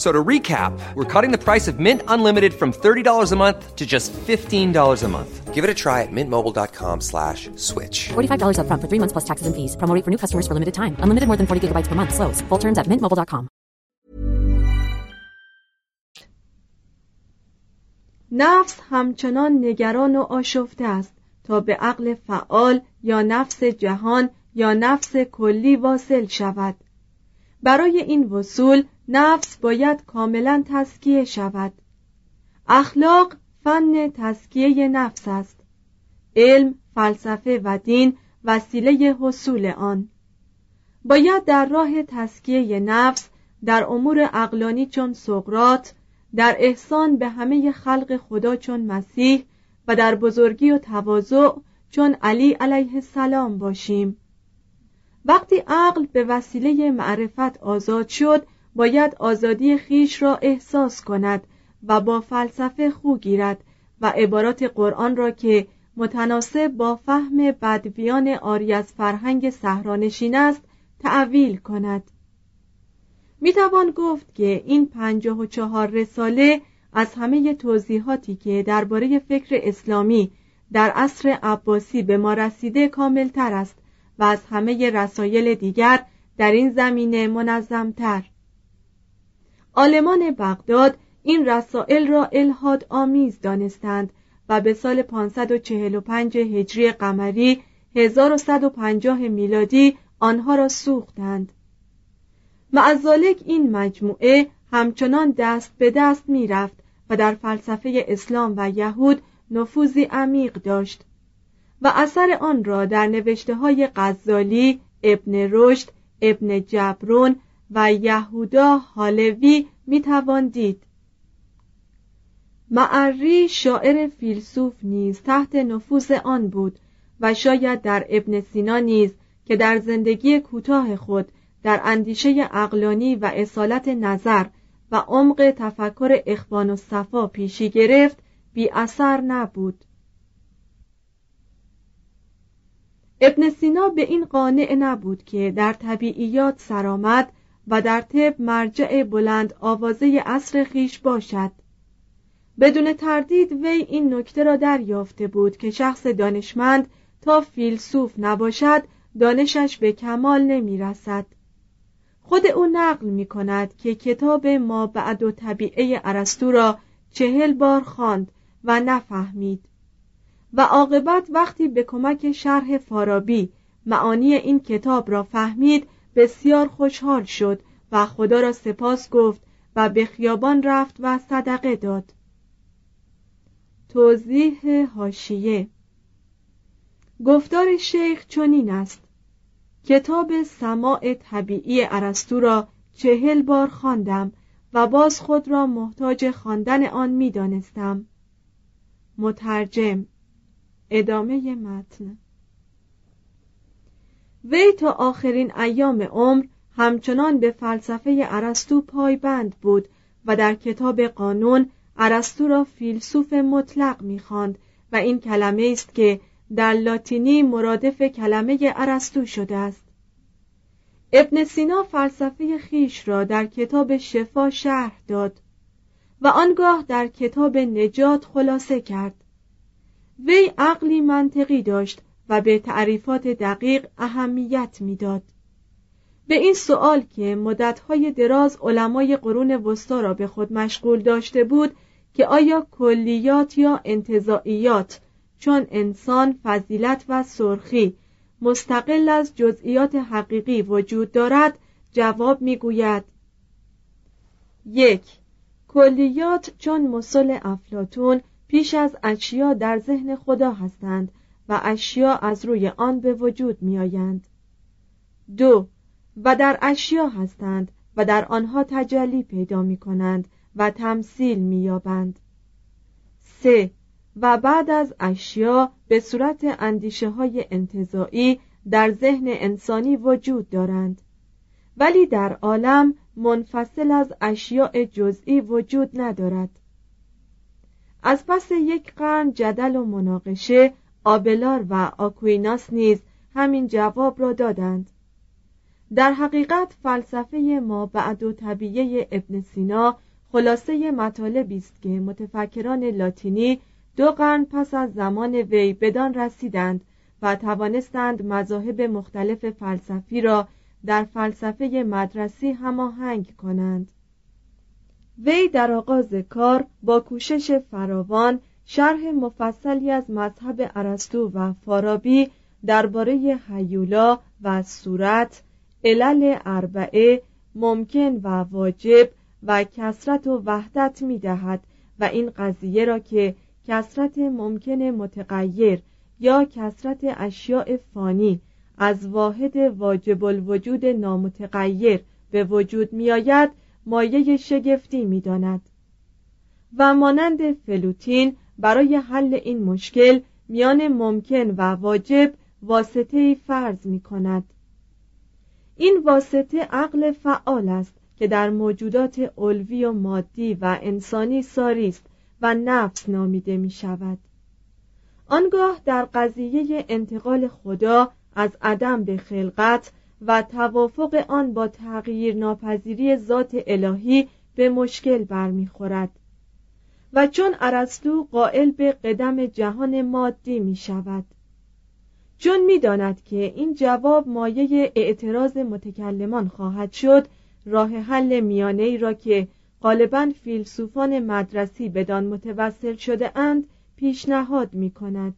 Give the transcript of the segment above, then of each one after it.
So to recap, we're cutting the price of Mint Unlimited from $30 a month to just $15 a month. Give it a try at mintmobile.com slash switch. $45 upfront for three months plus taxes and fees. Promo rate for new customers for limited time. Unlimited more than 40 gigabytes per month. Slows. Full terms at mintmobile.com. نفس همچنان نگران و آشفته است تا به عقل فعال یا نفس جهان یا نفس کلی واصل شود برای این وصول نفس باید کاملا تسکیه شود. اخلاق فن تسکیه نفس است. علم فلسفه و دین وسیله حصول آن. باید در راه تسکیه نفس در امور اقلانی چون سقرات در احسان به همه خلق خدا چون مسیح و در بزرگی و تواضع چون علی علیه السلام باشیم. وقتی عقل به وسیله معرفت آزاد شد باید آزادی خیش را احساس کند و با فلسفه خو گیرد و عبارات قرآن را که متناسب با فهم بدویان آری از فرهنگ صحرانشین است تعویل کند. می‌توان گفت که این پنجاه و چهار رساله از همه توضیحاتی که درباره فکر اسلامی در عصر عباسی به ما رسیده کامل تر است و از همه رسایل دیگر در این زمینه منظمتر. آلمان بغداد این رسائل را الهاد آمیز دانستند و به سال 545 هجری قمری 1150 میلادی آنها را سوختند. معذالک این مجموعه همچنان دست به دست می رفت و در فلسفه اسلام و یهود نفوذی عمیق داشت و اثر آن را در نوشته های غزالی، ابن رشد، ابن جبرون و یهودا حالوی می‌توان دید. معری شاعر فیلسوف نیز تحت نفوذ آن بود و شاید در ابن سینا نیز که در زندگی کوتاه خود در اندیشه اقلانی و اصالت نظر و عمق تفکر اخوان و صفا پیشی گرفت بی اثر نبود. ابن سینا به این قانع نبود که در طبیعیات سرآمد و در طب مرجع بلند آوازه اصر خیش باشد بدون تردید وی این نکته را دریافته بود که شخص دانشمند تا فیلسوف نباشد دانشش به کمال نمی رسد. خود او نقل می کند که کتاب ما بعد و طبیعه ارسطو را چهل بار خواند و نفهمید و عاقبت وقتی به کمک شرح فارابی معانی این کتاب را فهمید بسیار خوشحال شد و خدا را سپاس گفت و به خیابان رفت و صدقه داد. توضیح هاشیه گفتار شیخ چنین است. کتاب سماع طبیعی ارسطو را چهل بار خواندم و باز خود را محتاج خواندن آن می‌دانستم. مترجم. ادامه متن. وی تا آخرین ایام عمر همچنان به فلسفه ارسطو پایبند بود و در کتاب قانون ارسطو را فیلسوف مطلق می‌خواند و این کلمه است که در لاتینی مرادف کلمه ارسطو شده است. ابن سینا فلسفه خیش را در کتاب شفا شرح داد و آنگاه در کتاب نجات خلاصه کرد. وی عقلی منطقی داشت و به تعریفات دقیق اهمیت می‌داد. به این سؤال که مدتهای دراز علمای قرون وسطا را به خود مشغول داشته بود که آیا کلیات یا انتظائیات چون انسان فضیلت و سرخی مستقل از جزئیات حقیقی وجود دارد جواب می‌گوید یک کلیات چون مسل افلاتون پیش از اشیا در ذهن خدا هستند و اشیا از روی آن به وجود می آیند. دو و در اشیا هستند و در آنها تجلی پیدا می کنند و تمثیل می یابند. سه و بعد از اشیا به صورت اندیشه های انتظاعی در ذهن انسانی وجود دارند ولی در عالم منفصل از اشیاء جزئی وجود ندارد از پس یک قرن جدل و مناقشه آبلار و آکویناس نیز همین جواب را دادند. در حقیقت فلسفه ما بعد و طبیعه ابن سینا خلاصه مطالبی است که متفکران لاتینی دو قرن پس از زمان وی بدان رسیدند و توانستند مذاهب مختلف فلسفی را در فلسفه مدرسی هماهنگ کنند. وی در آغاز کار با کوشش فراوان شرح مفصلی از مذهب ارسطو و فارابی درباره حیولا و صورت علل اربعه ممکن و واجب و کسرت و وحدت می دهد و این قضیه را که کسرت ممکن متغیر یا کسرت اشیاء فانی از واحد واجب الوجود نامتغیر به وجود می آید مایه شگفتی می داند. و مانند فلوتین برای حل این مشکل میان ممکن و واجب واسطه فرض می کند. این واسطه عقل فعال است که در موجودات علوی و مادی و انسانی ساری است و نفس نامیده می شود. آنگاه در قضیه انتقال خدا از عدم به خلقت و توافق آن با تغییر ناپذیری ذات الهی به مشکل برمیخورد و چون ارسطو قائل به قدم جهان مادی می شود چون می‌داند که این جواب مایه اعتراض متکلمان خواهد شد راه حل میانه ای را که غالبا فیلسوفان مدرسی بدان متوسل شده اند پیشنهاد می کند.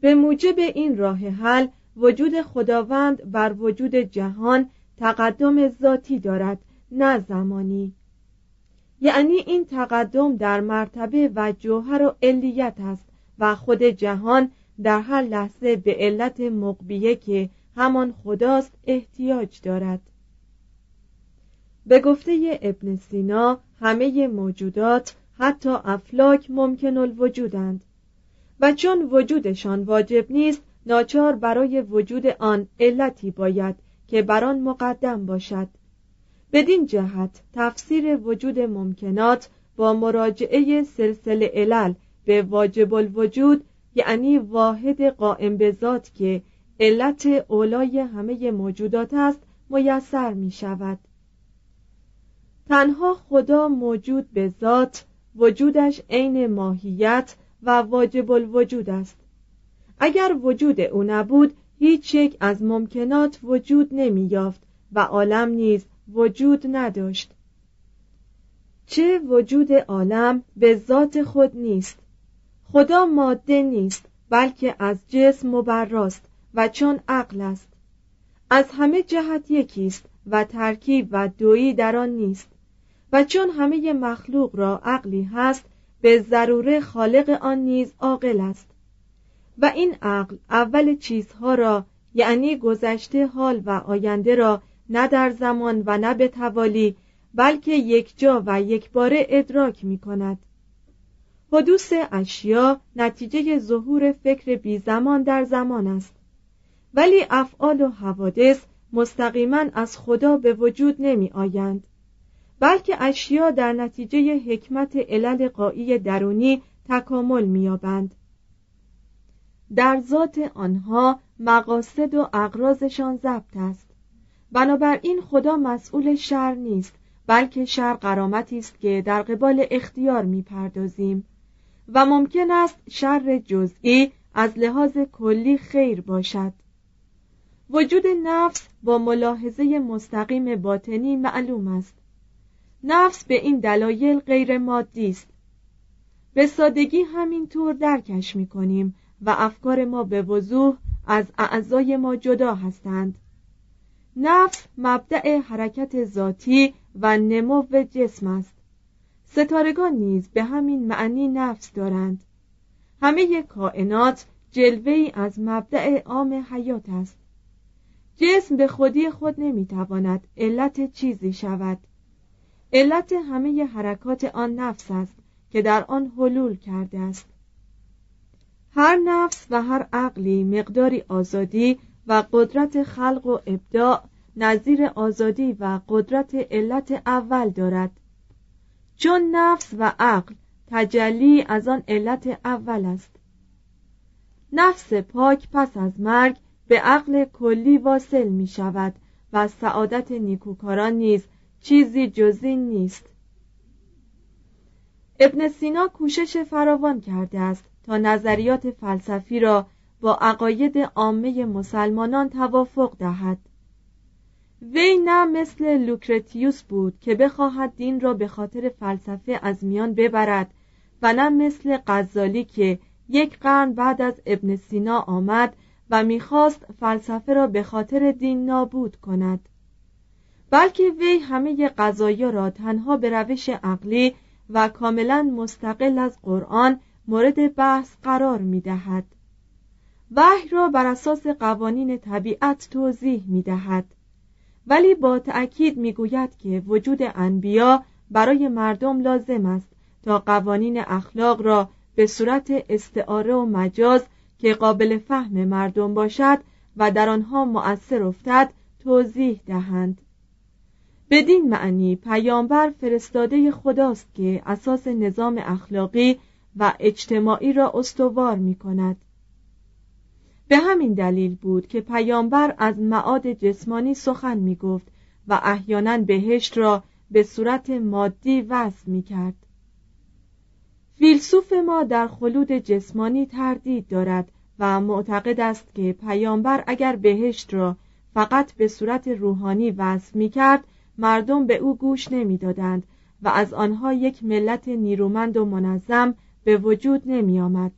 به موجب این راه حل وجود خداوند بر وجود جهان تقدم ذاتی دارد نه زمانی یعنی این تقدم در مرتبه و جوهر و علیت است و خود جهان در هر لحظه به علت مقبیه که همان خداست احتیاج دارد. به گفته ابن سینا همه موجودات حتی افلاک ممکن الوجودند و چون وجودشان واجب نیست ناچار برای وجود آن علتی باید که بر آن مقدم باشد. بدین جهت تفسیر وجود ممکنات با مراجعه سلسله علل به واجب الوجود یعنی واحد قائم به ذات که علت اولای همه موجودات است میسر می شود تنها خدا موجود به ذات وجودش عین ماهیت و واجب الوجود است. اگر وجود او نبود هیچ یک از ممکنات وجود نمی یافت و عالم نیز وجود نداشت. چه وجود عالم به ذات خود نیست. خدا ماده نیست بلکه از جسم مبراست و چون عقل است. از همه جهت یکیست و ترکیب و دویی در آن نیست. و چون همه مخلوق را عقلی هست به ضروره خالق آن نیز عاقل است. و این عقل اول چیزها را یعنی گذشته حال و آینده را نه در زمان و نه به توالی بلکه یک جا و یک باره ادراک می کند حدوث اشیا نتیجه ظهور فکر بی زمان در زمان است. ولی افعال و حوادث مستقیما از خدا به وجود نمی آیند بلکه اشیا در نتیجه حکمت علل قایی درونی تکامل میابند در ذات آنها مقاصد و اقرازشان ضبط است. بنابراین خدا مسئول شر نیست بلکه شر قرامتی است که در قبال اختیار می‌پردازیم. و ممکن است شر جزئی از لحاظ کلی خیر باشد. وجود نفس با ملاحظه مستقیم باطنی معلوم است. نفس به این دلایل غیر مادی است. به سادگی همینطور درکش می کنیم و افکار ما به وضوح از اعضای ما جدا هستند. نفس مبدع حرکت ذاتی و نمو جسم است. ستارگان نیز به همین معنی نفس دارند. همه کائنات جلوه از مبدع عام حیات است. جسم به خودی خود نمی‌تواند علت چیزی شود. علت همه حرکات آن نفس است که در آن حلول کرده است. هر نفس و هر عقلی مقداری آزادی و قدرت خلق و ابداع نظیر آزادی و قدرت علت اول دارد. چون نفس و عقل تجلی از آن علت اول است. نفس پاک پس از مرگ به عقل کلی واصل می شود و سعادت نیکوکاران نیز چیزی جز این نیست. ابن سینا کوشش فراوان کرده است تا نظریات فلسفی را با عقاید عامه مسلمانان توافق دهد وی نه مثل لوکرتیوس بود که بخواهد دین را به خاطر فلسفه از میان ببرد و نه مثل غزالی که یک قرن بعد از ابن سینا آمد و می‌خواست فلسفه را به خاطر دین نابود کند بلکه وی همه قضایا را تنها به روش عقلی و کاملا مستقل از قرآن مورد بحث قرار می دهد. وحی را بر اساس قوانین طبیعت توضیح می دهد. ولی با تأکید می گوید که وجود انبیا برای مردم لازم است تا قوانین اخلاق را به صورت استعاره و مجاز که قابل فهم مردم باشد و در آنها مؤثر افتد توضیح دهند بدین معنی پیامبر فرستاده خداست که اساس نظام اخلاقی و اجتماعی را استوار می کند به همین دلیل بود که پیامبر از معاد جسمانی سخن می گفت و احیانا بهشت را به صورت مادی وضع می کرد فیلسوف ما در خلود جسمانی تردید دارد و معتقد است که پیامبر اگر بهشت را فقط به صورت روحانی وضع می کرد مردم به او گوش نمی‌دادند و از آنها یک ملت نیرومند و منظم به وجود نمی آمد.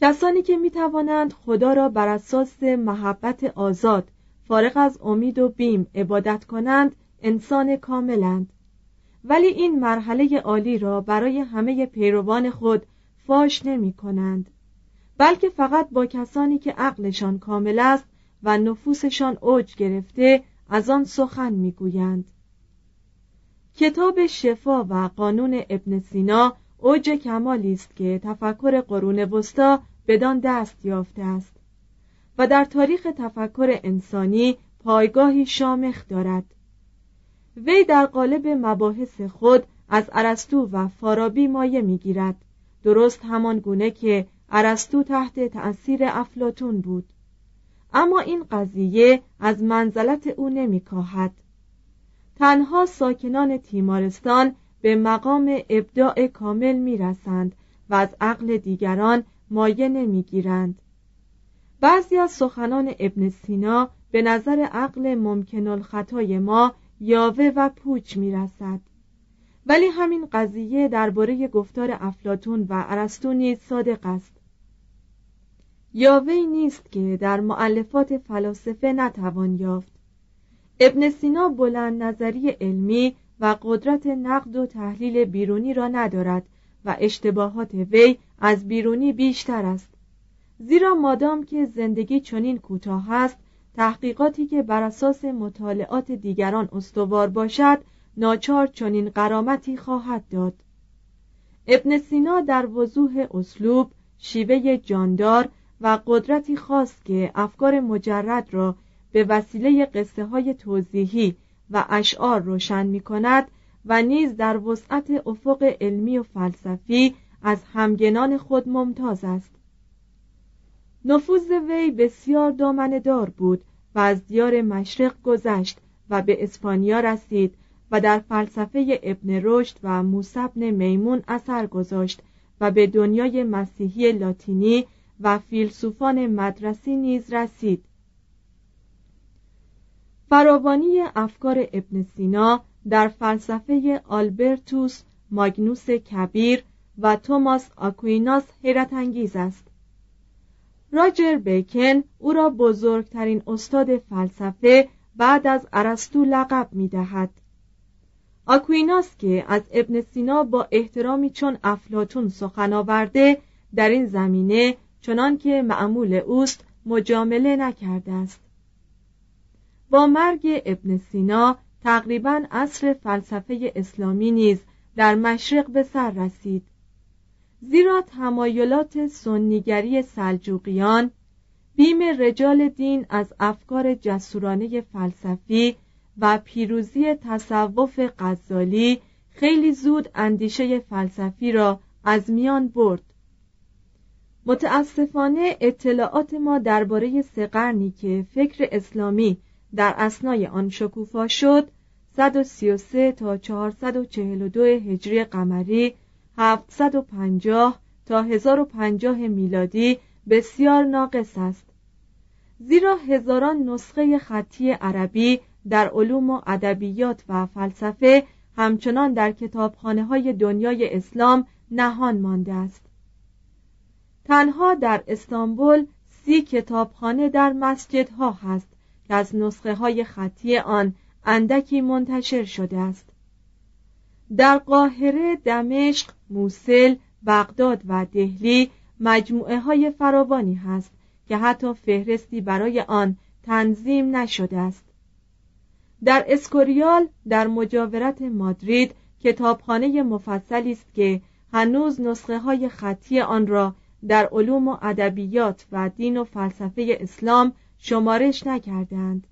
کسانی که می توانند خدا را بر اساس محبت آزاد فارغ از امید و بیم عبادت کنند انسان کاملند. ولی این مرحله عالی را برای همه پیروان خود فاش نمی کنند بلکه فقط با کسانی که عقلشان کامل است و نفوسشان اوج گرفته از آن سخن می‌گویند. کتاب شفا و قانون ابن سینا اوج کمالی است که تفکر قرون وسطا بدان دست یافته است. و در تاریخ تفکر انسانی پایگاهی شامخ دارد. وی در قالب مباحث خود از ارسطو و فارابی مایه می‌گیرد. درست همان گونه که ارسطو تحت تأثیر افلاتون بود. اما این قضیه از منزلت او نمیکاهد. تنها ساکنان تیمارستان به مقام ابداع کامل می‌رسند و از عقل دیگران مایه نمی‌گیرند. بعضی از سخنان ابن سینا به نظر عقل ممکن الخطای ما یاوه و پوچ می‌رسد. ولی همین قضیه درباره گفتار افلاتون و ارسطو نیز صادق است. یاوی نیست که در معلفات فلاسفه نتوان یافت. ابن سینا بلند نظری علمی و قدرت نقد و تحلیل بیرونی را ندارد و اشتباهات وی از بیرونی بیشتر است. زیرا مادام که زندگی چنین کوتاه است تحقیقاتی که بر اساس مطالعات دیگران استوار باشد ناچار چنین قرامتی خواهد داد. ابن سینا در وضوح اسلوب شیوه جاندار و قدرتی خاص که افکار مجرد را به وسیله قصه های توضیحی و اشعار روشن می کند و نیز در وسعت افق علمی و فلسفی از همگنان خود ممتاز است. نفوذ وی بسیار دامنه دار بود و از دیار مشرق گذشت و به اسپانیا رسید و در فلسفه ابن رشد و موسبن میمون اثر گذاشت و به دنیای مسیحی لاتینی و فیلسوفان مدرسی نیز رسید. فراوانی افکار ابن سینا در فلسفه آلبرتوس ماگنوس کبیر و توماس آکویناس حیرت انگیز است. راجر بیکن او را بزرگترین استاد فلسفه بعد از ارسطو لقب می دهد. آکویناس که از ابن سینا با احترامی چون افلاتون سخن آورده در این زمینه چنان که معمول اوست مجامله نکرده است. با مرگ ابن سینا تقریبا عصر فلسفه اسلامی نیز در مشرق به سر رسید. زیرا تمایلات سنیگری سلجوقیان بیم رجال دین از افکار جسورانه فلسفی و پیروزی تصوف غزالی خیلی زود اندیشه فلسفی را از میان برد. متاسفانه اطلاعات ما درباره سه قرنی که فکر اسلامی در اسنای آن شکوفا شد 133 تا 442 هجری قمری 750 تا 1050 میلادی بسیار ناقص است. زیرا هزاران نسخه خطی عربی در علوم و ادبیات و فلسفه همچنان در کتابخانه های دنیای اسلام نهان مانده است. تنها در استانبول سی کتابخانه در مسجدها هست که از نسخه های خطی آن اندکی منتشر شده است. در قاهره، دمشق، موسل، بغداد و دهلی مجموعه های فراوانی هست که حتی فهرستی برای آن تنظیم نشده است. در اسکوریال در مجاورت مادرید کتابخانه مفصلی است که هنوز نسخه های خطی آن را در علوم و ادبیات و دین و فلسفه اسلام شمارش نکردند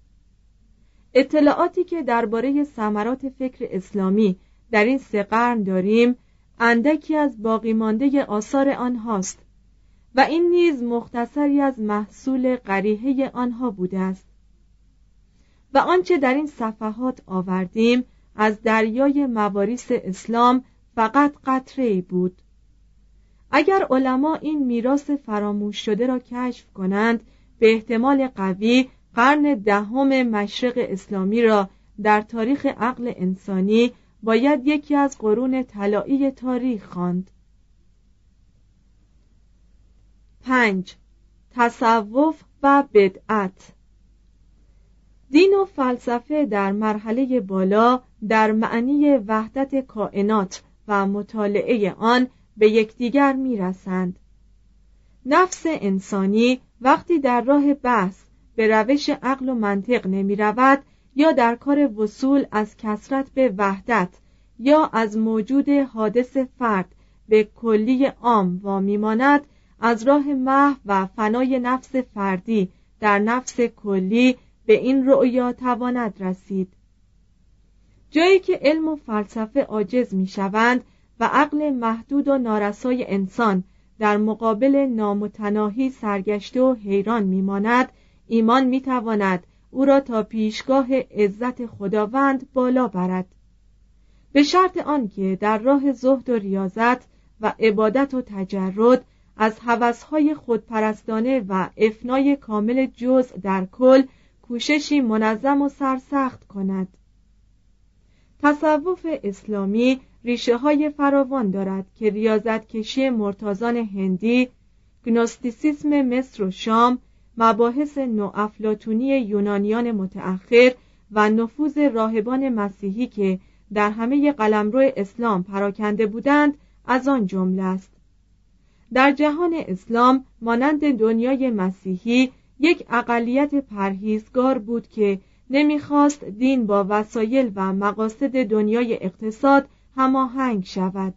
اطلاعاتی که درباره ثمرات فکر اسلامی در این سه قرن داریم اندکی از باقی مانده آثار آنهاست و این نیز مختصری از محصول قریحه آنها بوده است. و آنچه در این صفحات آوردیم از دریای مواریس اسلام فقط قطره بود. اگر علما این میراث فراموش شده را کشف کنند به احتمال قوی قرن دهم مشرق اسلامی را در تاریخ عقل انسانی باید یکی از قرون طلایی تاریخ خواند. پنج. تصوف و بدعت. دین و فلسفه در مرحله بالا در معنی وحدت کائنات و مطالعه آن به یکدیگر می‌رسند. نفس انسانی وقتی در راه بحث به روش عقل و منطق نمی رود یا در کار وصول از کسرت به وحدت یا از موجود حادث فرد به کلی عام و میماند از راه محو و فنای نفس فردی در نفس کلی به این رؤیا تواند رسید. جایی که علم و فلسفه عاجز می شوند و عقل محدود و نارسای انسان در مقابل نامتناهی سرگشته و حیران میماند ایمان می‌تواند او را تا پیشگاه عزت خداوند بالا برد. به شرط آنکه در راه زهد و ریاضت و عبادت و تجرد از هوسهای خودپرستانه و افنای کامل جز در کل کوششی منظم و سرسخت کند. تصوف اسلامی ریشه های فراوان دارد که ریاضت کشی مرتازان هندی گنوستیسیسم مصر و شام مباحث نوافلاتونی یونانیان متأخر و نفوذ راهبان مسیحی که در همه قلمرو اسلام پراکنده بودند از آن جمله است. در جهان اسلام مانند دنیای مسیحی یک اقلیت پرهیزگار بود که نمی‌خواست دین با وسایل و مقاصد دنیای اقتصاد هماهنگ شود.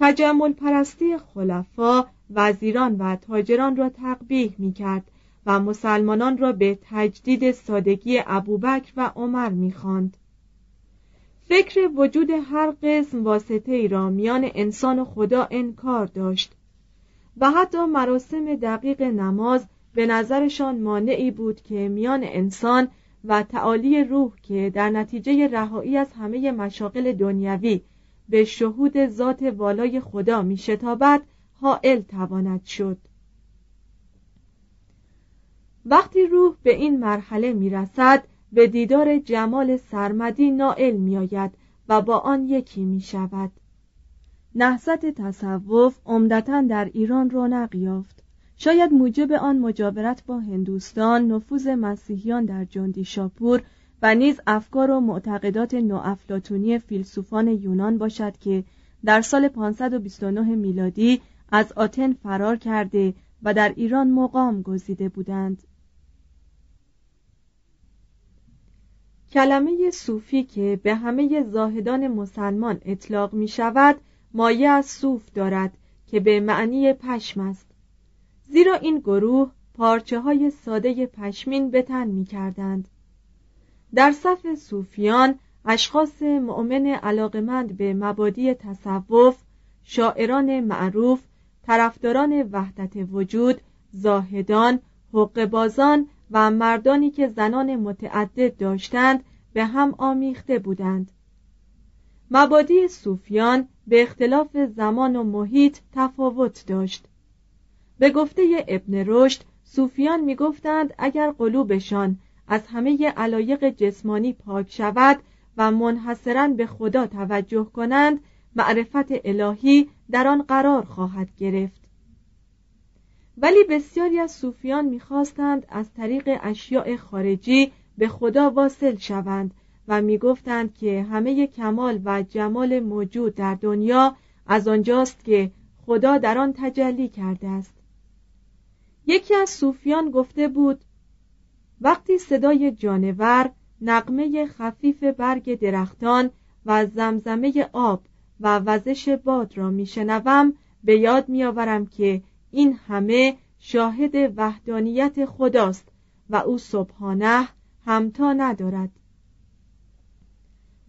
تجمل پرستی خلفا وزیران و تاجران را تقبیح می کرد و مسلمانان را به تجدید سادگی ابوبکر و عمر می خاند. فکر وجود هر قسم واسطه ای را میان انسان و خدا انکار داشت و حتی مراسم دقیق نماز به نظرشان مانعی بود که میان انسان و تعالی روح که در نتیجه رهایی از همه مشاقل دنیوی به شهود ذات والای خدا می شتابد حائل تواند شد. وقتی روح به این مرحله می رسد به دیدار جمال سرمدی نائل می آید و با آن یکی می شود نهضت تصوف عمدتا در ایران رونق یافت. شاید موجب آن مجاورت با هندوستان نفوذ مسیحیان در جندی شاپور و نیز افکار و معتقدات نوافلاتونی فیلسوفان یونان باشد که در سال 529 میلادی از آتن فرار کرده و در ایران مقام گزیده بودند کلمه صوفی که به همه زاهدان مسلمان اطلاق می شود مایه از صوف دارد که به معنی پشم است زیرا این گروه پارچه های ساده پشمین به تن می کردند. در صف صوفیان اشخاص مؤمن علاقمند به مبادی تصوف شاعران معروف طرفداران وحدت وجود زاهدان حقبازان و مردانی که زنان متعدد داشتند به هم آمیخته بودند. مبادی صوفیان به اختلاف زمان و محیط تفاوت داشت. به گفته ابن رشد صوفیان می‌گفتند اگر قلوبشان از همه علایق جسمانی پاک شود و منحصرا به خدا توجه کنند معرفت الهی در آن قرار خواهد گرفت. ولی بسیاری از صوفیان می‌خواستند از طریق اشیاء خارجی به خدا واصل شوند و می‌گفتند که همه کمال و جمال موجود در دنیا از آنجاست که خدا در آن تجلی کرده است. یکی از صوفیان گفته بود وقتی صدای جانور نقمه خفیف برگ درختان و زمزمه آب و وزش باد را میشنوم به یاد میآورم که این همه شاهد وحدانیت خداست و او سبحانه همتا ندارد.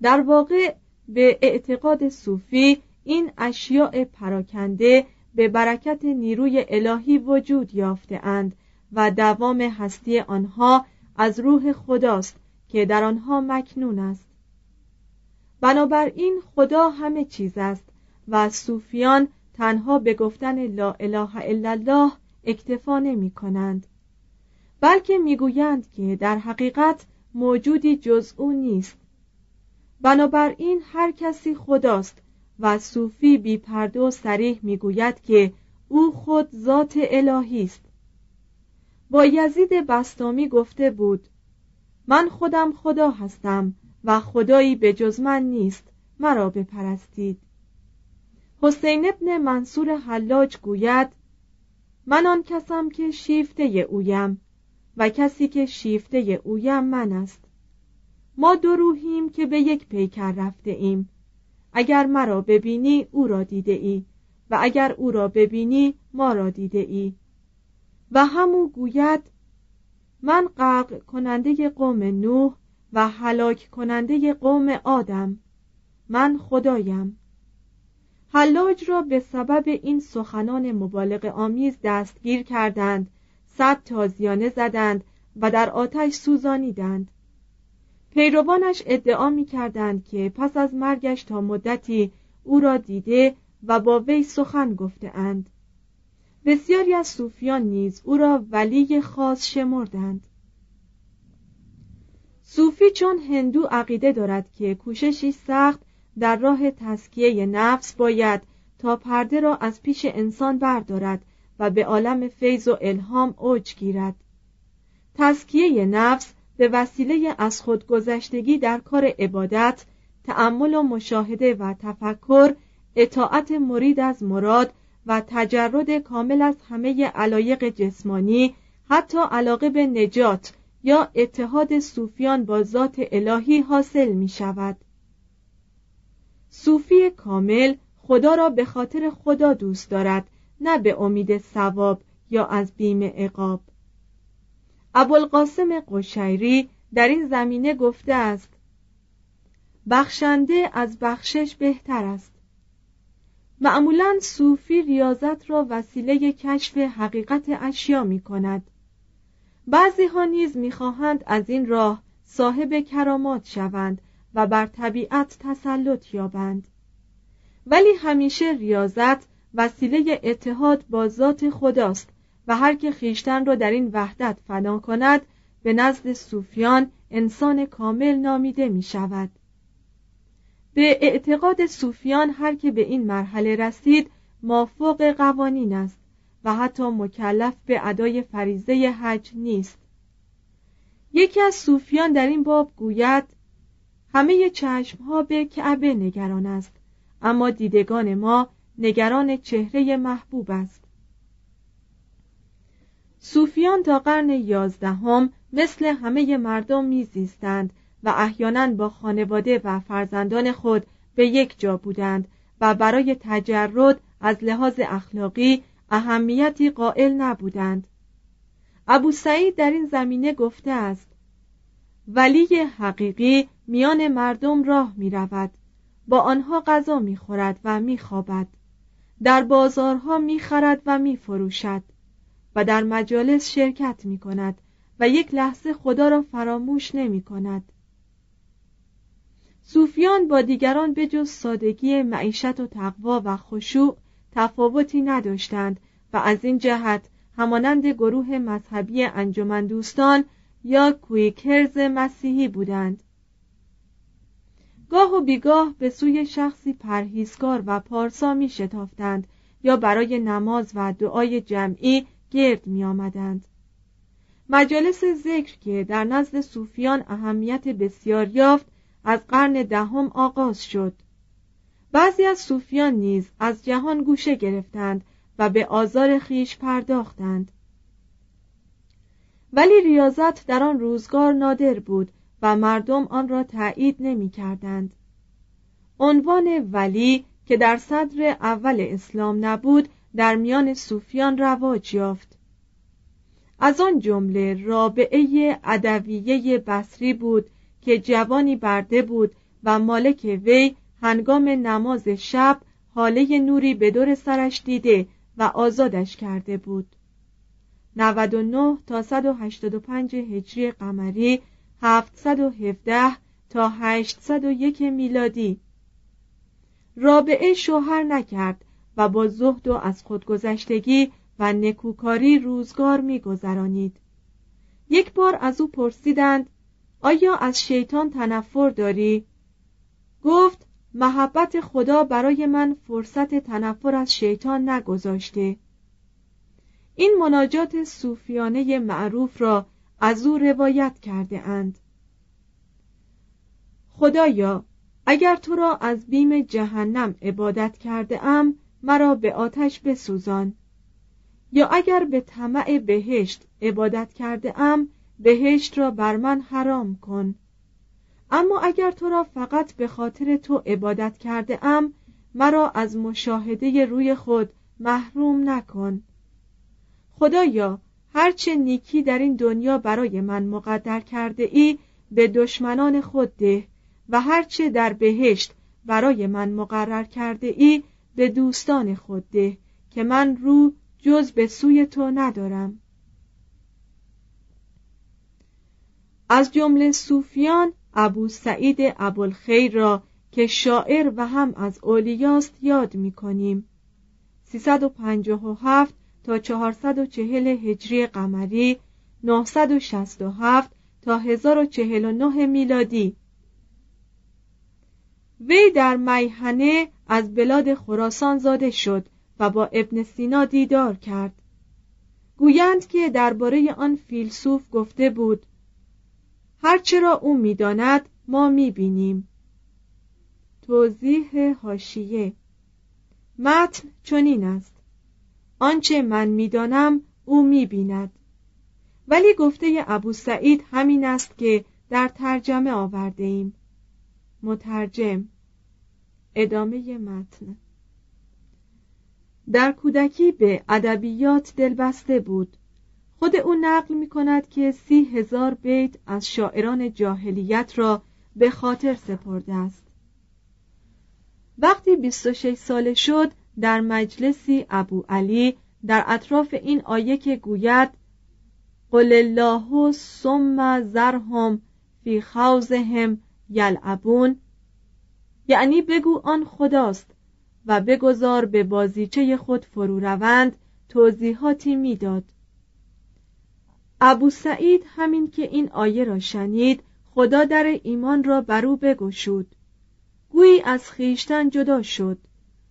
در واقع به اعتقاد صوفی این اشیاء پراکنده به برکت نیروی الهی وجود یافته اند و دوام هستی آنها از روح خداست که در آنها مکنون است. بنابراین خدا همه چیز است و صوفیان تنها به گفتن لا اله الا الله اکتفا نمی کنند. بلکه می‌گویند که در حقیقت موجودی جز او نیست. بنابراین هر کسی خداست و صوفی بی پرده و سریح می‌گوید که او خود ذات الهی است. با یزید بستامی گفته بود من خودم خدا هستم و خدایی به جز من نیست مرا بپرستید. حسین ابن منصور حلاج گوید من آن کسم که شیفته اویم و کسی که شیفته اویم من است. ما دو روحیم که به یک پیکر رفته ایم. اگر مرا ببینی او را دیده ای و اگر او را ببینی ما را دیده ای. و همو گوید من غرق کننده قوم نوح و هلاک کننده قوم آدم. من خدایم. حلاج را به سبب این سخنان مبالغ آمیز دستگیر کردند صد تازیانه زدند و در آتش سوزانیدند. پیروانش ادعا می کردند که پس از مرگش تا مدتی او را دیده و با وی سخن گفته اند بسیاری از صوفیان نیز او را ولی خاص شمردند. صوفی چون هندو عقیده دارد که کوششی سخت در راه تسکیه نفس باید تا پرده را از پیش انسان بردارد و به عالم فیض و الهام اوج گیرد. تسکیه نفس به وسیله از خودگذشتگی در کار عبادت تأمل و مشاهده و تفکر اطاعت مرید از مراد و تجرد کامل از همه علایق جسمانی حتی علاقه به نجات یا اتحاد صوفیان با ذات الهی حاصل می شود. صوفی کامل خدا را به خاطر خدا دوست دارد نه به امید ثواب یا از بیم عقاب. ابوالقاسم قشیری در این زمینه گفته است بخشنده از بخشش بهتر است. معمولا صوفی ریاضت را وسیله کشف حقیقت اشیا می کند. بعضی ها نیز می‌خواهند از این راه صاحب کرامات شوند و بر طبیعت تسلط یابند. ولی همیشه ریاضت وسیله اتحاد با ذات خداست و هر که خیشتن را در این وحدت فنا کند به نزد صوفیان انسان کامل نامیده می شود به اعتقاد صوفیان هر که به این مرحله رسید مافوق قوانین است. و حتی مکلف به ادای فریزه حج نیست. یکی از صوفیان در این باب گوید همه چشم ها به کعبه نگران است اما دیدگان ما نگران چهره محبوب است. صوفیان تا قرن یازدهم مثل همه مردم میزیستند و احیانا با خانواده و فرزندان خود به یک جا بودند و برای تجرد از لحاظ اخلاقی اهمیتی قائل نبودند. ابو سعید در این زمینه گفته است ولی حقیقی میان مردم راه می رود با آنها غذا می خورد و می خوابد در بازارها می خرد و می فروشد و در مجالس شرکت می کند و یک لحظه خدا را فراموش نمی کند صوفیان با دیگران به جز سادگی معیشت و تقوا و خشوع تفاوتی نداشتند و از این جهت همانند گروه مذهبی انجمن دوستان یا کویکرز مسیحی بودند گاه و بیگاه به سوی شخصی پرهیزکار و پارسا می شتافتند یا برای نماز و دعای جمعی گرد می آمدند. مجالس ذکر که در نزد صوفیان اهمیت بسیار یافت از قرن دهم آغاز شد بعضی از صوفیان نیز از جهان گوشه گرفتند و به آزار خیش پرداختند ولی ریاضت در آن روزگار نادر بود و مردم آن را تایید نمی کردند. عنوان ولی که در صدر اول اسلام نبود در میان صوفیان رواج یافت از آن جمله رابعه ادویه بصری بود که جوانی برده بود و مالک وی هنگام نماز شب حاله نوری به دور سرش دیده و آزادش کرده بود. 99 تا 185 هجری قمری 717 تا 801 میلادی. رابعه شوهر نکرد و با زهد و از خودگذشتگی و نکوکاری روزگار میگذرانید. یک بار از او پرسیدند آیا از شیطان تنفر داری؟ گفت محبت خدا برای من فرصت تنفر از شیطان نگذاشته. این مناجات صوفیانه معروف را از او روایت کرده اند. خدایا اگر تو را از بیم جهنم عبادت کرده ام مرا به آتش بسوزان. یا اگر به طمع بهشت عبادت کرده ام بهشت را بر من حرام کن. اما اگر تو را فقط به خاطر تو عبادت کرده ام مرا از مشاهده روی خود محروم نکن. خدایا هرچه نیکی در این دنیا برای من مقدر کرده ای به دشمنان خود ده و هرچه در بهشت برای من مقرر کرده ای به دوستان خود ده که من رو جز به سوی تو ندارم. از جمله صوفیان ابو سعید ابوالخیر را که شاعر و هم از اولیاست یاد می کنیم 357 تا 440 هجری قمری 967 تا 1049 میلادی. وی در میهنه از بلاد خراسان زاده شد و با ابن سینا دیدار کرد. گویند که درباره آن فیلسوف گفته بود هرچه را او می‌داند ما می‌بینیم. توضیح هاشیه متن چنین است. آنچه من می‌دانم او می‌بیند. ولی گفته ابو سعید همین است که در ترجمه آورده ایم. مترجم. ادامه متن. در کودکی به ادبیات دلبسته بود. خود او نقل می کند که سی هزار بیت از شاعران جاهلیت را به خاطر سپرده است. وقتی 26 ساله شد در مجلسی ابو علی در اطراف این آیه که گوید قل الله ثم زرهم فی خوزهم یلعبون یعنی بگو آن خداست و بگذار به بازیچه خود فرو روند توضیحاتی می‌داد. ابو سعید همین که این آیه را شنید خدا در ایمان را بر او بگشود. گویی از خیشتن جدا شد.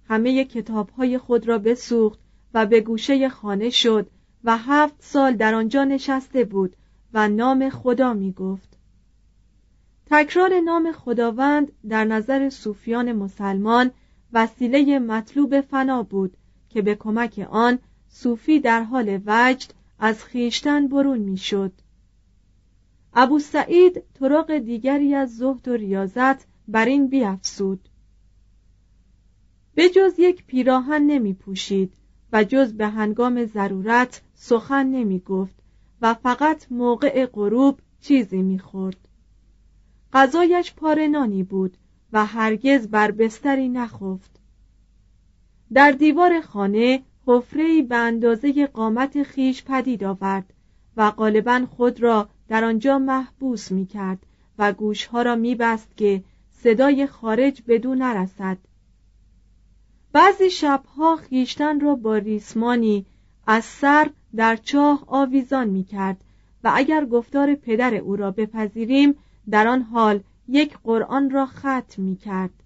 همه کتابهای خود را بسوخت و به گوشه خانه شد و هفت سال در آنجا نشسته بود و نام خدا می گفت تکرار نام خداوند در نظر صوفیان مسلمان وسیله مطلوب فنا بود که به کمک آن صوفی در حال وجد از خیشتن برون می‌شد. ابو سعید طرق دیگری از زهد و ریاضت بر این بیافسود به جز یک پیراهن نمی پوشید و جز به هنگام ضرورت سخن نمی گفت و فقط موقع غروب چیزی می خورد. غذایش پارنانی بود و هرگز بر بستری نخفت. در دیوار خانه حفره‌ای به اندازه قامت خیش پدید آورد و غالبا خود را در آنجا محبوس می کرد و گوشها را می بست که صدای خارج بدون نرسد. بعضی شبها خیشتن را با ریسمانی از سر در چاه آویزان می کرد و اگر گفتار پدر او را بپذیریم در آن حال یک قرآن را ختم می کرد